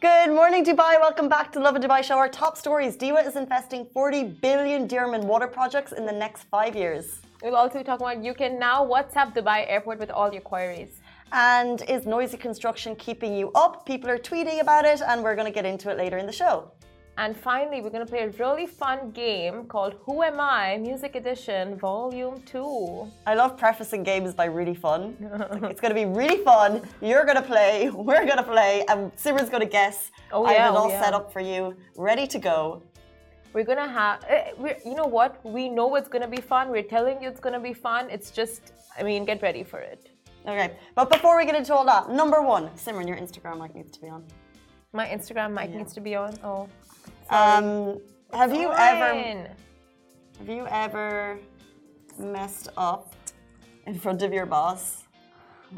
Good morning, Dubai. Welcome back to Lovin Dubai Show. Our top stories DEWA is investing 40 billion dirham in water projects in the next five years. We'll also be talking about you can now WhatsApp Dubai Airport with all your queries. And is noisy construction keeping you up? People are tweeting about it, and we're going to get into it later in the show. And finally, we're going to play a really fun game called Who Am I? Music Edition Volume 2. I love prefacing games by really fun. it's going to be really fun. You're going to play, we're going to play, and Simran's going to guess. Oh, yeah, I yeah, have it all yeah. set up for you, ready to go. We're going to have, eh, you know what? We know it's going to be fun. We're telling you it's going to be fun. It's just, I mean, get ready for it. Okay, but before we get into all that, number one, Simran, your Instagram mic needs to be on. My Instagram mic needs to be on. Oh. Um, have you ever have you ever messed up in front of your boss?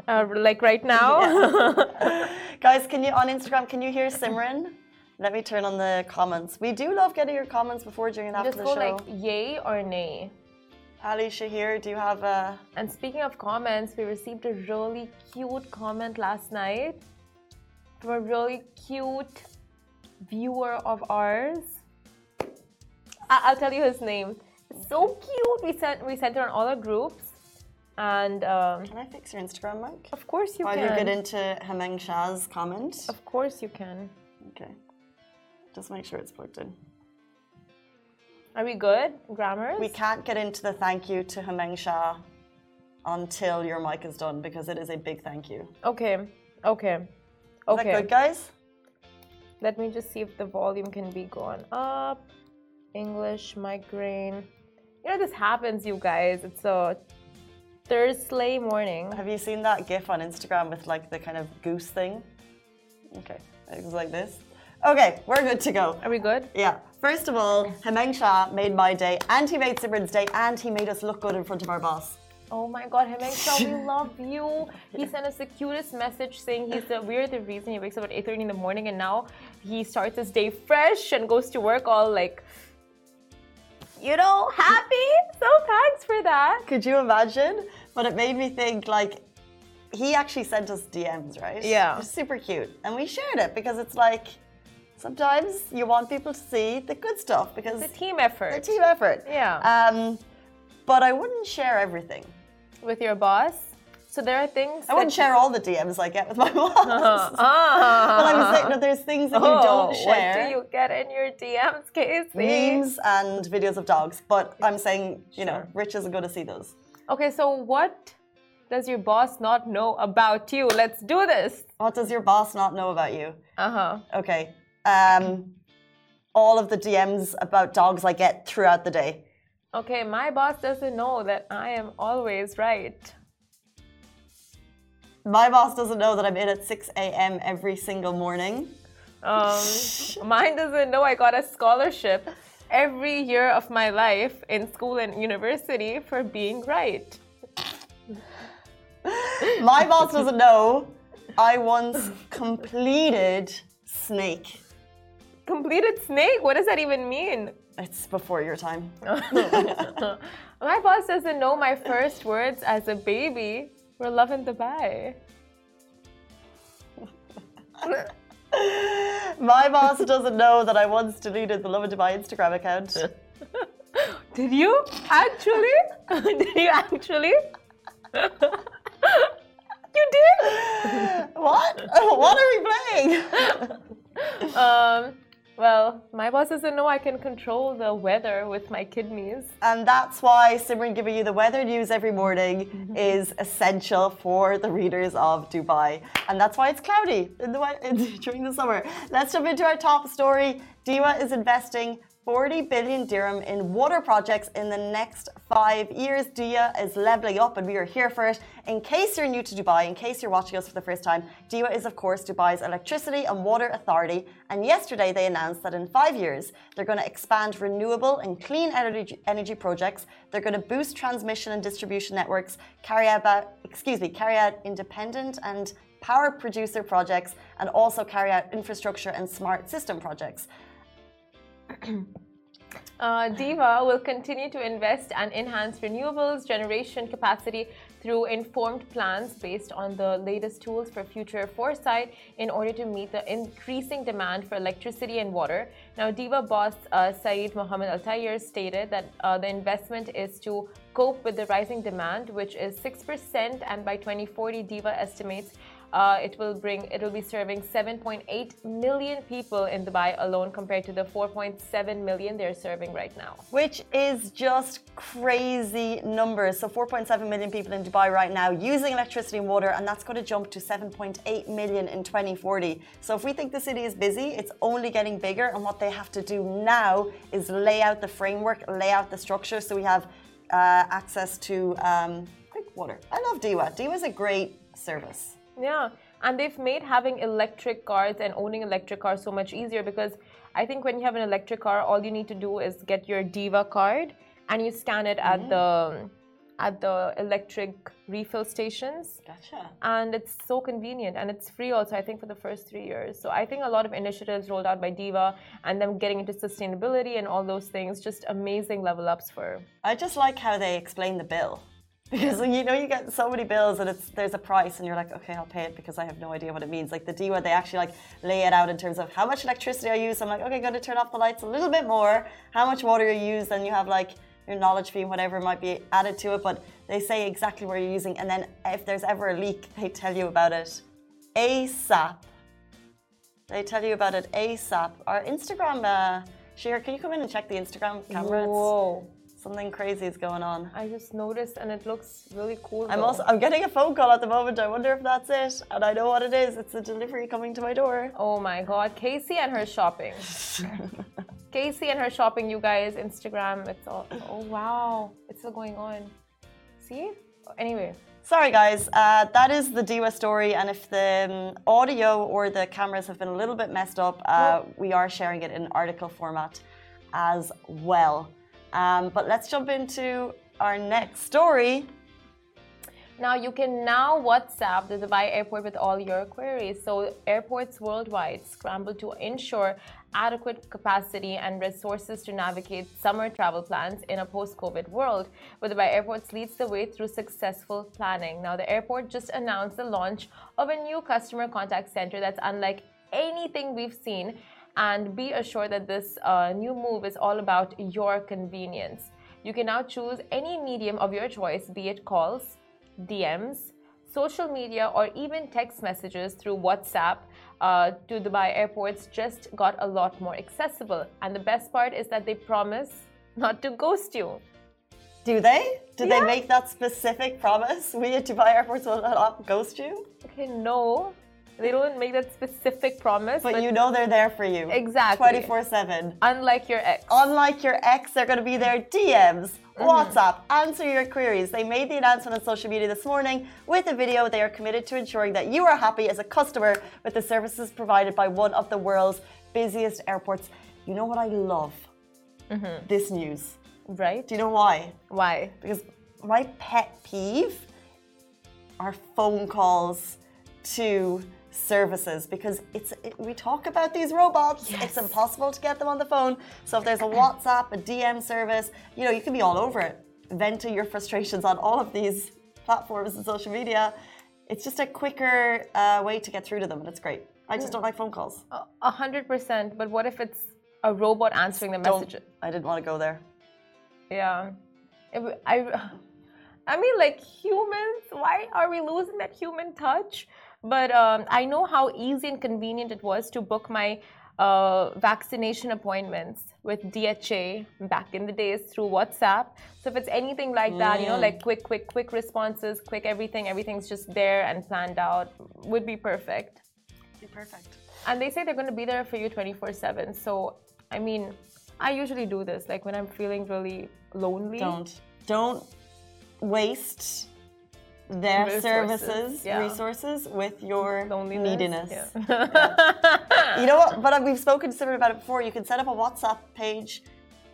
Uh, like right now? Guys, can you on Instagram? Can you hear Simran? Let me turn on the comments. We do love getting your comments before, during, and after Just the go show. like yay or nay. Ali Shahir, do you have a? And speaking of comments, we received a really cute comment last night from a really cute viewer of ours. I- I'll tell you his name. It's so cute. We sent we sent it on all our groups, and um, Can I fix your Instagram mic? of course you While can. you get into Hemeng Shah's comment. of course you can. Okay. Just make sure it's plugged in. Are we good? Grammars? We can't get into the thank you to Hemeng Shah until your mic is done because it is a big thank you. Okay. Okay. Is Okay. that good, guys? Let me just see if the volume can be going up. English, migraine. You know, this happens, you guys. It's a Thursday morning. Have you seen that GIF on Instagram with like the kind of goose thing? Okay, it was like this. Okay, we're good to go. Are we good? Yeah. First of all, Hemeng Shah made my day, and he made Simran's day, and he made us look good in front of our boss. Oh my god, Hemeng Shah, we love you. He sent us the cutest message saying he's the we're the reason he wakes up at 8:30 in the morning and now he starts his day fresh and goes to work all like you know, happy. So thanks for that. Could you imagine? But it made me think like he actually sent us DMs, right? Yeah. Was super cute. And we shared it because it's like sometimes you want people to see the good stuff because It's a team effort. the team effort. Yeah. Um, but I wouldn't share everything. With your boss. So there are things I wouldn't share all the DMs I get with my boss. Ah. But I was saying no, there's things that you don't Oh, share. What do you get in your DMs, Casey? Memes and videos of dogs. But I'm saying, you know, Rich isn't going to see those. Okay, so what does your boss not know about you? Let's do this. What does your boss not know about you? Uh huh. Okay. Um, all of the DMs about dogs I get throughout the day. Okay, my boss doesn't know that I am always right. My boss doesn't know that I'm in at 6 a.m. every single morning. Um, mine doesn't know I got a scholarship every year of my life in school and university for being right. My boss doesn't know I once completed Snake. Completed snake? What does that even mean? It's before your time. My boss doesn't know my first words as a baby were love and Dubai. My boss doesn't know that I once deleted the Lovin Dubai Instagram account. Did you actually? did you actually? you did? what? What are we playing? Um, well, my boss doesn't know I can control the weather with my kidneys. And that's why Simran giving you the weather news every morning mm-hmm. is essential for the readers of Dubai. And that's why it's cloudy in the, we- during the summer. Let's jump into our top story. DEWA is investing 40 billion dirham in water projects in the next five years. DEWA is leveling up, and we are here for it. In case you're new to Dubai, in case you're watching us for the first time, DEWA is, of course, Dubai's electricity and water authority. And yesterday they announced that in five years, they're going to expand renewable and clean energy, energy projects. They're going to boost transmission and distribution networks, carry out, uh, excuse me, carry out independent and power producer projects, and also carry out infrastructure and smart system projects. Uh, DEWA will continue to invest and enhance renewables generation capacity through informed plans based on the latest tools for future foresight in order to meet the increasing demand for electricity and water. Now, DEWA boss uh, Saeed Mohammed Al Tayer stated that uh, the investment is to cope with the rising demand, which is 6%, and by 2040, DEWA estimates uh, it will bring it will be serving 7.8 million people in Dubai alone compared to the 4.7 million they're serving right now. Which is just crazy numbers. So 4.7 million people in Dubai right now using electricity and water, and that's going to jump to 7.8 million in 2040. So if we think the city is busy, it's only getting bigger, and what they have to do now is lay out the framework, lay out the structure, so we have uh, access to um, quick water. I love DEWA. DEWA is a great service. Yeah, and they've made having electric cars and owning electric cars so much easier because I think when you have an electric car, all you need to do is get your DEWA card and you scan it at the at the electric refill stations. Gotcha. And it's so convenient and it's free also, I think, for the first three years. So I think a lot of initiatives rolled out by DEWA and them getting into sustainability and all those things, just amazing level ups for. I just like how they explain the bill because you know you get so many bills and it's there's a price and you're like okay I'll pay it because I have no idea what it means. Like the DEWA they actually like lay it out in terms of how much electricity I use. I'm like okay I'm going to turn off the lights a little bit more. How much water you use then you have like your knowledge fee whatever might be added to it but they say exactly where you're using and then if there's ever a leak they tell you about it ASAP they tell you about it ASAP our Instagram uh, Shira can you come in and check the Instagram camera Whoa. Something crazy is going on. I just noticed, and it looks really cool. I'm also I'm getting a phone call at the moment. I wonder if that's it, and I know what it is. It's a delivery coming to my door. Oh my god, Casey and her shopping. Casey and her shopping, you guys. Instagram, it's all. Oh wow, it's still going on. See? Anyway. Sorry, guys. Uh, that is the DEWA story, and if the um, audio or the cameras have been a little bit messed up, uh, we are sharing it in article format as well. Um, but let's jump into our next story. Now you can now WhatsApp the Dubai airport with all your queries. So airports worldwide scramble to ensure adequate capacity and resources to navigate summer travel plans in a post-COVID world, where Dubai Airports leads the way through successful planning. Now the airport just announced the launch of a new customer contact center that's unlike anything we've seen and be assured that this uh, new move is all about your convenience. You can now choose any medium of your choice, be it calls, DMs, social media, or even text messages through WhatsApp uh, to Dubai airports just got a lot more accessible. And the best part is that they promise not to ghost you. Do they? Do yeah. they make that specific promise? We at Dubai airports will not ghost you? Okay, no. They don't make that specific promise. But, but you know they're there for you. Exactly. 24 7. Unlike your ex. Unlike your ex, they're going to be there DMs, mm-hmm. WhatsApp, answer your queries. They made the announcement on social media this morning with a video. They are committed to ensuring that you are happy as a customer with the services provided by one of the world's busiest airports. You know what I love? Mm-hmm. This news. Right. Do you know why? Why? Because my pet peeve are phone calls to services because it's it, we talk about these robots. Yes. it's impossible to get them on the phone. So if there's a whatsapp a dm service you know you can be all over it venting your frustrations on all of these platforms and social media. It's just a quicker uh, way to get through to them and it's great. I just don't like phone calls. A hundred percent but what if it's a robot answering the message? I didn't want to go there. Yeah. I i mean like humans why are we losing that human touch but um, I know how easy and convenient it was to book my uh, vaccination appointments with DHA back in the days through WhatsApp. So if it's anything like that, mm. you know, like mm. quick, quick, quick responses, quick everything, everything's just there and planned out, would be perfect. Be perfect. And they say they're going to be there for you 24 7. So, I mean, I usually do this, like when I'm feeling really lonely. Don't. Don't waste their resources, services, yeah. resources with your Loneliness. neediness. Yeah. yeah. You know what? But uh, we've spoken to someone about it before. You can set up a WhatsApp page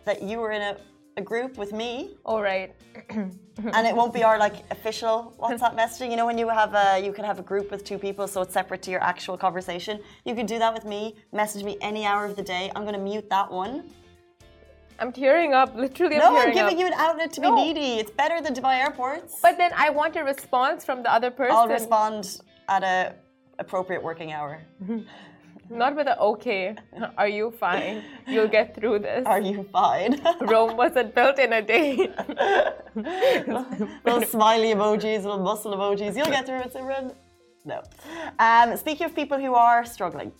that you were in a, a group with me. All right. and it won't be our like official WhatsApp messaging. You know when you have a you can have a group with two people, so it's separate to your actual conversation. You can do that with me. Message me any hour of the day. I'm going to mute that one I'm tearing up. Literally, I'm no, I'm giving up. you an outlet to be No. needy. It's better than Dubai airports. But then I want a response from the other person. I'll respond at a appropriate working hour. Not with a okay. Are you fine? You'll get through this. Are you fine? Rome wasn't built in a day. little smiley emojis, little muscle emojis. You'll get through it, Simran. No. Um, speaking of people who are struggling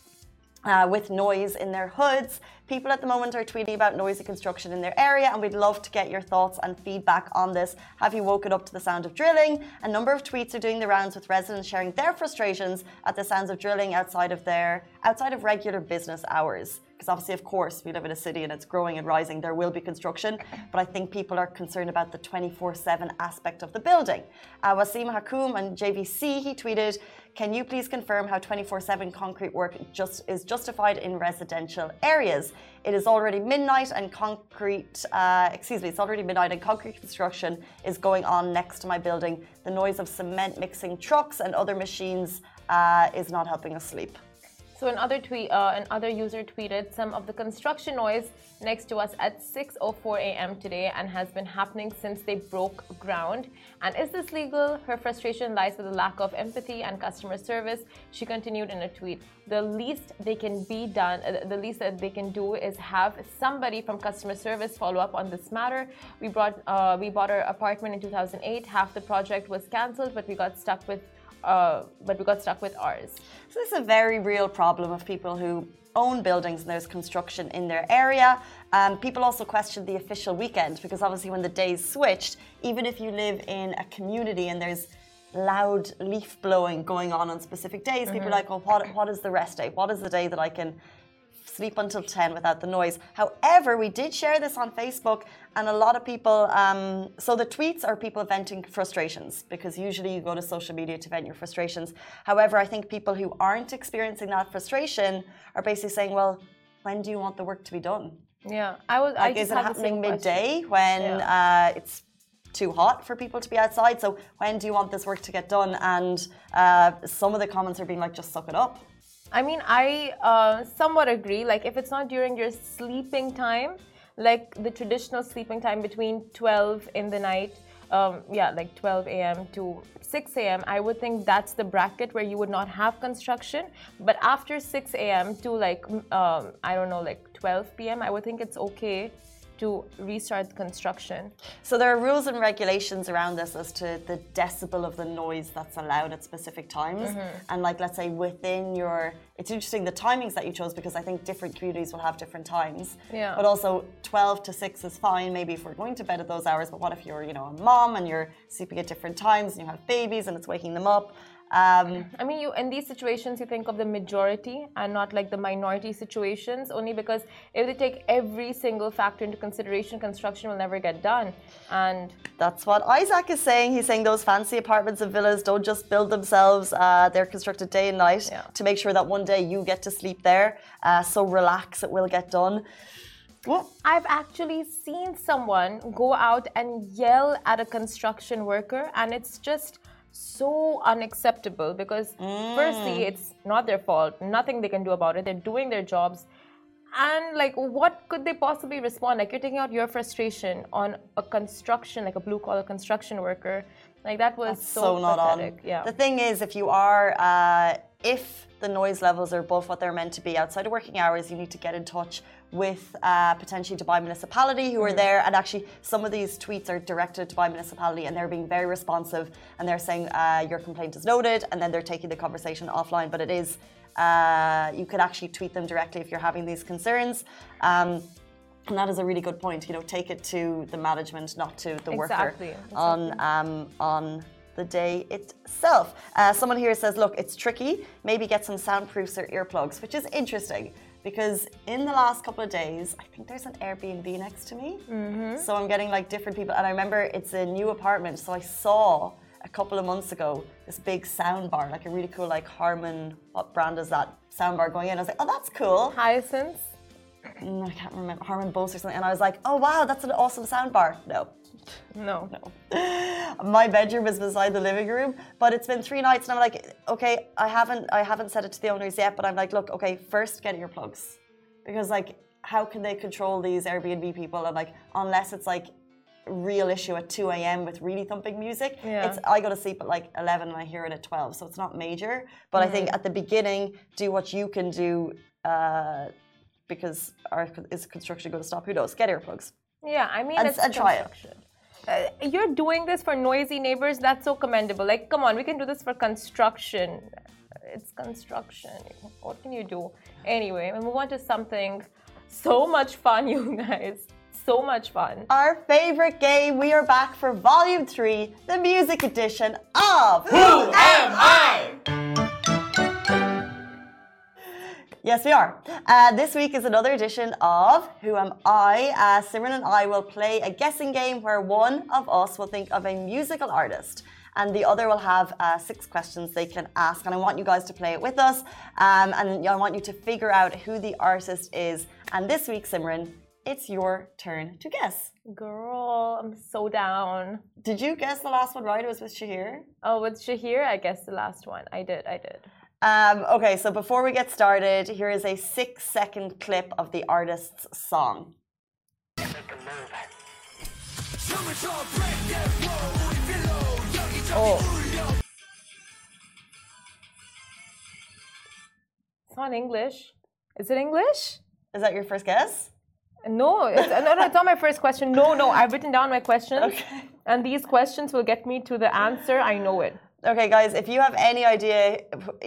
uh, with noise in their hoods, people at the moment are tweeting about noisy construction in their area, and we'd love to get your thoughts and feedback on this. Have you woken up to the sound of drilling? A number of tweets are doing the rounds with residents sharing their frustrations at the sounds of drilling outside of their outside of regular business hours because obviously, of course, we live in a city and it's growing and rising. There will be construction, but I think people are concerned about the 24 7 aspect of the building. Uh, Wasim Hakoum and JVC, he tweeted, Can you please confirm how 24 7 concrete work just is justified in residential areas? It is already midnight and concrete, uh, excuse me, it's already midnight and concrete construction is going on next to my building. The noise of cement mixing trucks and other machines uh, is not helping us sleep. So another tweet, uh, another user tweeted some of the construction noise next to us at 6:04 a.m. today and has been happening since they broke ground. And is this legal? Her frustration lies with the lack of empathy and customer service. She continued in a tweet: "The least they can be done, uh, the least that they can do is have somebody from customer service follow up on this matter. We brought, uh, we bought our apartment in 2008. Half the project was cancelled, but we got stuck with." Uh, but we got stuck with ours. So this is a very real problem of people who own buildings and there's construction in their area. Um, people also question the official weekend because obviously when the days switched, even if you live in a community and there's loud leaf blowing going on on specific days, people are like, well, what, what is the rest day? What is the day that I can sleep until 10 without the noise. However, we did share this on Facebook, and a lot of people. Um, so the tweets are people venting frustrations because usually you go to social media to vent your frustrations. However, I think people who aren't experiencing that frustration are basically saying, well, when do you want the work to be done? Yeah, I was. I Like, just is it happening same question. midday when uh, it's too hot for people to be outside? So when do you want this work to get done? And uh, some of the comments are being like, just suck it up. I mean, I uh, somewhat agree. Like, if it's not during your sleeping time, like the traditional sleeping time between 12 in the night, um, yeah, like 12 a.m. to 6 a.m., I would think that's the bracket where you would not have construction. But after 6 a.m. to like, um, I don't know, like 12 p.m., I would think it's okay to restart construction. So there are rules and regulations around this as to the decibel of the noise that's allowed at specific times. Mm-hmm. And like let's say within your it's interesting the timings that you chose because I think different communities will have different times. Yeah. But also 12 to 6 is fine maybe if we're going to bed at those hours, but what if you're, you know, a mom and you're sleeping at different times and you have babies and it's waking them up? Um, I mean, you in these situations, you think of the majority and not like the minority situations, only because if they take every single factor into consideration, construction will never get done. And That's what Isaac is saying. He's saying those fancy apartments and villas don't just build themselves, uh, they're constructed day and night Yeah. to make sure that one day you get to sleep there. Uh, so relax, it will get done. Well, I've actually seen someone go out and yell at a construction worker, and it's just so unacceptable because, firstly, it's not their fault, nothing they can do about it. They're doing their jobs. And like, what could they possibly respond? Like, you're taking out your frustration on a construction, like a blue collar construction worker. Like that was so, so, not pathetic. on. Yeah. The thing is, if you are, uh, if the noise levels are above what they're meant to be outside of working hours, you need to get in touch with uh, potentially Dubai municipality who are there. And actually, some of these tweets are directed to Dubai municipality, and they're being very responsive. And they're saying uh, your complaint is noted, and then they're taking the conversation offline. But it is, uh, you could actually tweet them directly if you're having these concerns. Um, and that is a really good point. You know, take it to the management, not to the worker Exactly, on um, on the day itself. Uh, someone here says, "Look, it's tricky. Maybe get some soundproofs or earplugs," which is interesting because in the last couple of days, I think there's an Airbnb next to me. Mm-hmm. So I'm getting like different people, and I remember it's a new apartment, so I saw. A couple of months ago, this big sound bar, like a really cool, like Harman, what brand is that sound bar going in? I was like, oh, that's cool. Hyacinth. Mm, I can't remember Harman Bose or something, and I was like, oh wow, that's an awesome sound bar. No, No. no. My bedroom is beside the living room, but it's been three nights, and I'm like, okay, I haven't, I haven't said it to the owners yet, but I'm like, look, okay, first get your plugs, because like how can they control these Airbnb people? And like, unless it's like real issue at 2 a.m. with really thumping music. Yeah. It's I go to sleep at like 11 and I hear it at 12, so it's not major. But I think at the beginning, do what you can do uh, because our, is construction going to stop? Who knows? Get earplugs. Yeah, I mean, And- it's and try it. construction. Uh, you're doing this for noisy neighbors. That's so commendable. Like, come on, we can do this for construction. It's construction. What can you do? Anyway, we move on to something so much fun, you guys. So much fun. Our favorite game. We are back for Volume Three, the music edition of Who Am I? Yes, we are. Uh, this week is another edition of Who Am I? Uh, Simran and I will play a guessing game where one of us will think of a musical artist and the other will have uh, six questions they can ask. And I want you guys to play it with us. Um, and I want you to figure out who the artist is. And this week, Simran, it's your turn to guess. Girl, I'm so down. Did you guess the last one right? It was with Shahir. Oh, with Shahir, I guess the last one. I did, I did. Um, okay, so before we get started, here is a six second clip of the artist's song. Oh. It's not English. Is it English? Is that your first guess? No, it's, no, no, it's not my first question. No, no, I've written down my questions. Okay. And these questions will get me to the answer. I know it. Okay, guys, if you have any idea,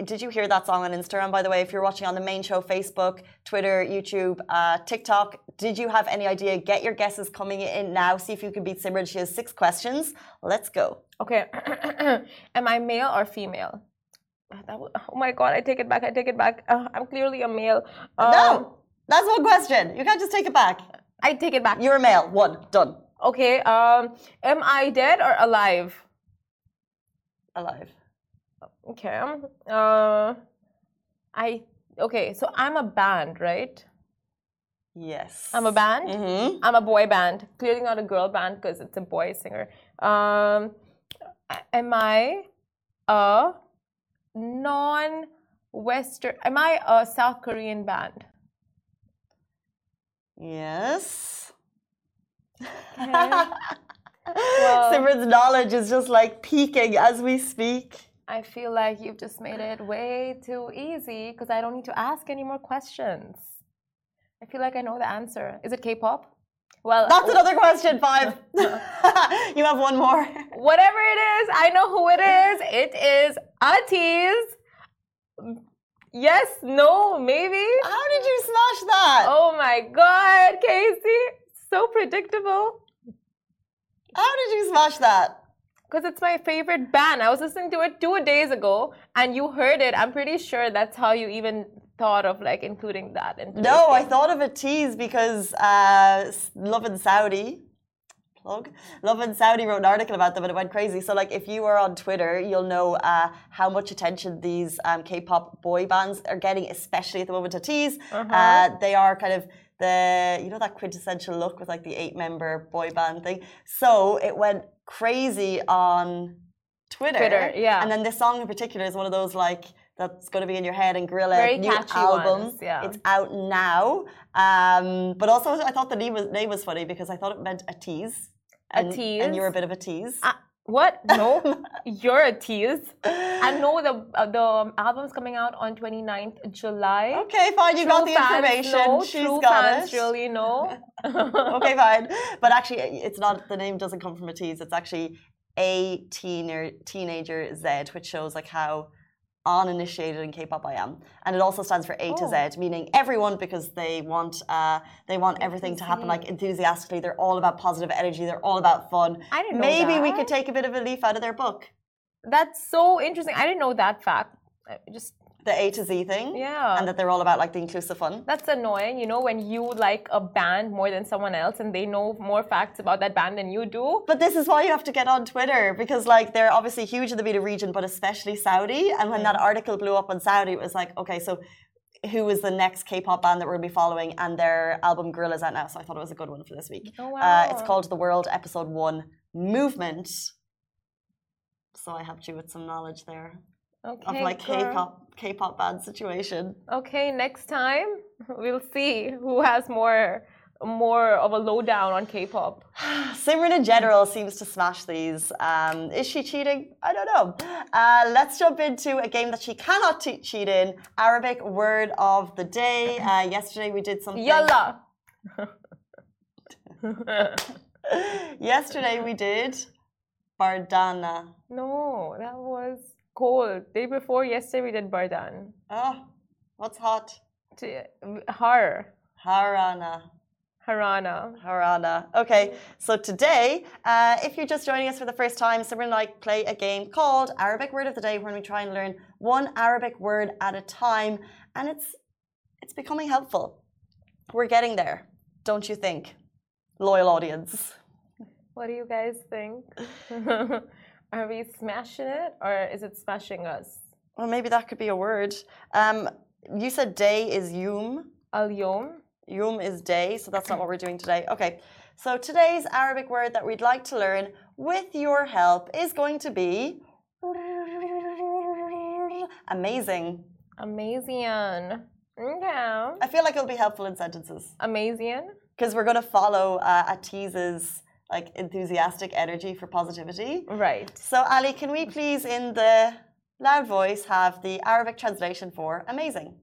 did you hear that song on Instagram, by the way? If you're watching on the main show, Facebook, Twitter, YouTube, uh, TikTok, did you have any idea? Get your guesses coming in now. See if you can beat Simran. She has six questions. Let's go. Okay. Am I male or female? That was, oh my god, I take it back. I take it back. Uh, I'm clearly a male. Um, no, that's one question. You can't just take it back. I take it back. You're a male. One. Done. Okay. Um, am I dead or alive? Alive. Okay. Uh, I okay. So I'm a band, right? Yes. I'm a band. Mm-hmm. I'm a boy band. Clearly not a girl band because it's a boy singer. Um, am I a non-Western? Am I a South Korean band? Yes. Okay. Simran's knowledge is just like peaking as we speak. I feel like you've just made it way too easy because I don't need to ask any more questions. I feel like I know the answer. Is it K-pop? Well, That's another question, five. you have one more. whatever it is, I know who it is. It is ATEEZ. Yes, no, maybe. How did you smash that? Oh my God, Casey, so predictable. How did you smash that? Because it's my favorite band. I was listening to it two days ago, and you heard it. I'm pretty sure that's how you even thought of like including that. In today's No, I thought of a tease because uh, Lovin Saudi plug Lovin Saudi wrote an article about them and it went crazy. So like if you are on Twitter, you'll know uh, how much attention these um, K-pop boy bands are getting, especially at the moment. A tease, Uh-huh. uh, they are kind of the you know that quintessential look with like the eight-member boy band thing. So it went crazy on Twitter. Twitter, yeah. And then this song in particular is one of those like that's going to be in your head and Guerrilla Very new album. ones, yeah. It's out now. Um, but also, I thought the name was, name was funny because I thought it meant a tease. A And, tease? And you're a bit of a tease. Ah, what? No, you're a tease. I know the uh, the album's coming out on 29th July. okay, fine. You got the information. know, She's true got fans it. really know. okay, fine. But actually, it's not. The name doesn't come from a tease. It's actually a teener, teenager Z, which shows like how uninitiated in K-pop I am, and it also stands for A to Oh. Z, meaning everyone because they want uh, they want everything to happen like enthusiastically. They're all about positive energy. They're all about fun. I didn't know Maybe we could take a bit of a leaf out of their book. That's so interesting. I didn't know that fact. Just The A to Z thing. Yeah. And that they're all about like the inclusive fun. that's annoying, you know, when you like a band more than someone else and they know more facts about that band than you do. But this is why you have to get on Twitter because like they're obviously huge in the MENA region, but especially Saudi. And when that article blew up on Saudi, it was like, okay, so who is the next K-pop band that we'll be following? And their album Guerrilla's out now, so I thought it was a good one for this week. Oh, Uh, wow. it's called The World Episode One Movement. So I helped you with some knowledge there. Okay. of like girl. K-pop K-pop band situation. Okay, next time we'll see who has more more of a lowdown on K-pop. Simran in general seems to smash these. Um, is she cheating? I don't know. Uh, let's jump into a game that she cannot cheat in. Arabic word of the day. Uh, yesterday we did something. Yalla. yesterday we did Bardana. no, that was cold. Day before yesterday we did Bardan. Oh, what's hot? T- Har. Harana. Harana. Harana. Okay, so today, uh, if you're just joining us for the first time, Simran and I play a game called Arabic Word of the Day, when we try and learn one Arabic word at a time, and it's it's becoming helpful. We're getting there, don't you think, loyal audience? What do you guys think? Are we smashing it or is it smashing us? Well, maybe that could be a word. Um, you said day is yum. Al yom. Yum is day, so that's not what we're doing today. Okay, so today's Arabic word that we'd like to learn with your help is going to be amazing. Amazing. Okay. I feel like it'll be helpful in sentences Amazing. because we're going to follow uh, ATEEZ's like enthusiastic energy for positivity. Right. So Ali, can we please, in the loud voice, have the Arabic translation for amazing?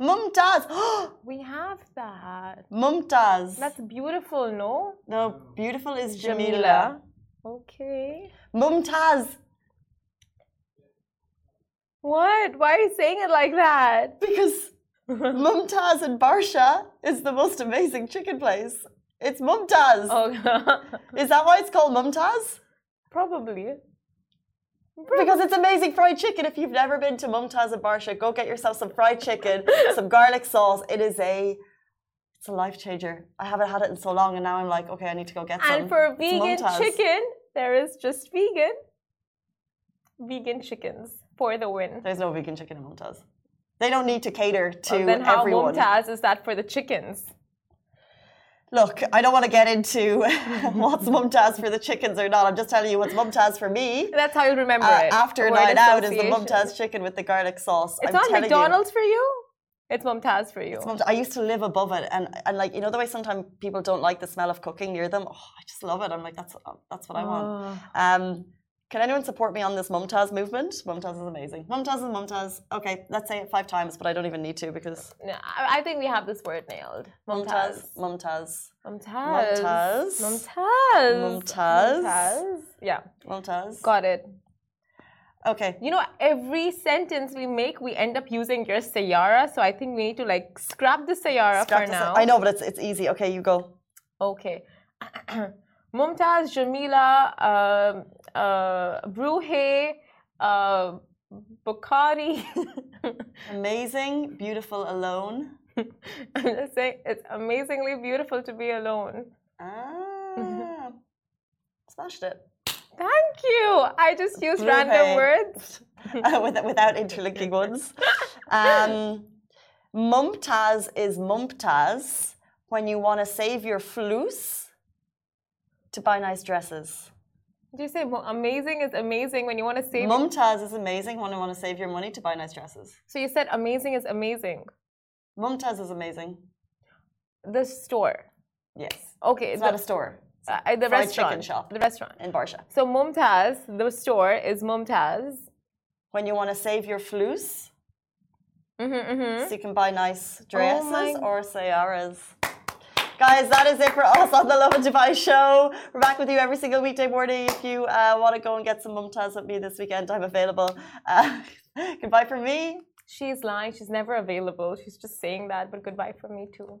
Mumtaz. We have that. Mumtaz. That's beautiful, no? no, beautiful is Jamila. Okay. Mumtaz. What? Why are you saying it like that? Because Mumtaz in Barsha is the most amazing chicken place. It's Mumtaz. oh, Is that why it's called Mumtaz? probably. Because it's amazing fried chicken. If you've never been to Mumtaz in Barsha, go get yourself some fried chicken, some garlic sauce. It is a it's a life changer. I haven't had it in so long, and now I'm like, okay, I need to go get some. And for vegan chicken, there is just vegan. Vegan chickens for the win. There's no vegan chicken in Mumtaz. They don't need to cater to Well, then how everyone. Mumtaz is that for the chickens? Look, I don't want to get into what's Mumtaz for the chickens or not. I'm just telling you what's Mumtaz for me. That's how you'll remember Uh, it. after Word night out is the. Mumtaz chicken with the garlic sauce. It's I'm not telling you. McDonald's for you. It's Mumtaz for you. Mumtaz. I used to live above it, and and like you know the way sometimes people don't like the smell of cooking near them. Oh, I just love it. I'm like that's that's what I want. Oh. Um, can anyone support me on this Mumtaz movement? Mumtaz is amazing. Mumtaz is Mumtaz. Okay, let's say it five times, but I don't even need to because No, I think we have this word nailed. Mumtaz, Mumtaz. Mumtaz, Mumtaz. Mumtaz. Mumtaz. Yeah, Mumtaz. got it. Okay, You know, every sentence we make, we end up using your sayara. So I think we need to like scrap the sayara Scrap for this- now. I know, but it's it's easy. Okay, you go. Okay. Mumtaz, Jamila, um, uh, Bruhe, uh, Bukhari. Amazing, beautiful, alone. I'm just saying, it's amazingly beautiful to be alone. Ah, smashed it. Thank you. I just used Bruhe. random words. uh, with- without interlinking ones. Um, Mumtaz is Mumtaz when you want to save your flus to buy nice dresses. Did you say mo- amazing is amazing when you want to save? Mumtaz is amazing when you want to save your money to buy nice dresses. so you said amazing is amazing. Mumtaz is amazing. The store. Yes. Okay. It's the, not a store uh, the restaurant. chicken shop. The restaurant. in Barsha. So Mumtaz, the store is Mumtaz. When you want to save your flus Mm-hmm, mm-hmm. so you can buy nice dresses my- or sayaras. Guys, that is it for us on the Lovin Dubai show. We're back with you every single weekday morning. If you uh, want to go and get some Mumtaz with me this weekend, I'm available. Uh, goodbye from me. She's lying. She's never available. She's just saying that, but goodbye from me too.